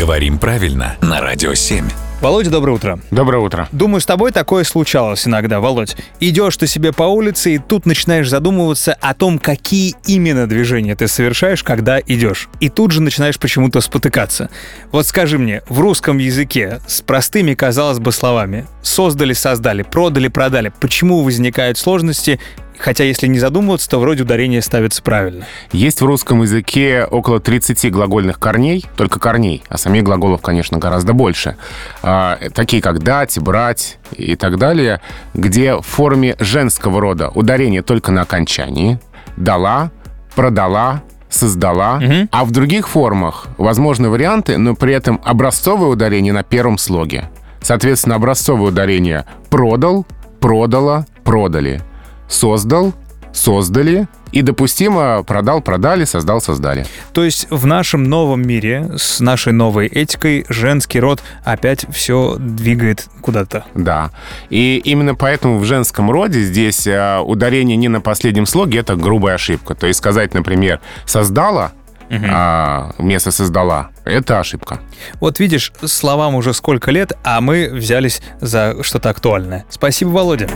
Говорим правильно на Радио 7. Володя, доброе утро. Доброе утро. Думаю, с тобой такое случалось иногда, Володь. Идешь ты себе по улице, и тут начинаешь задумываться о том, какие именно движения ты совершаешь, когда идешь. И тут же начинаешь почему-то спотыкаться. Вот скажи мне, в русском языке с простыми, казалось бы, словами «создали, создали», «продали, продали», почему возникают сложности Хотя, если не задумываться, то вроде ударение ставится правильно. Есть в русском языке около 30 глагольных корней, только корней, а самих глаголов, конечно, гораздо больше. А, такие как дать, брать и так далее, где в форме женского рода ударение только на окончании. Дала, продала, создала, угу. а в других формах возможны варианты, но при этом образцовое ударение на первом слоге. Соответственно, образцовое ударение продал, продала, продали создал, создали, и допустимо продал, продали, создал, создали. То есть в нашем новом мире с нашей новой этикой женский род опять все двигает куда-то. Да. И именно поэтому в женском роде здесь э, ударение не на последнем слоге, это грубая ошибка. То есть сказать, например, создала, угу. а, вместо создала. Это ошибка. Вот видишь, словам уже сколько лет, а мы взялись за что-то актуальное. Спасибо, Володя.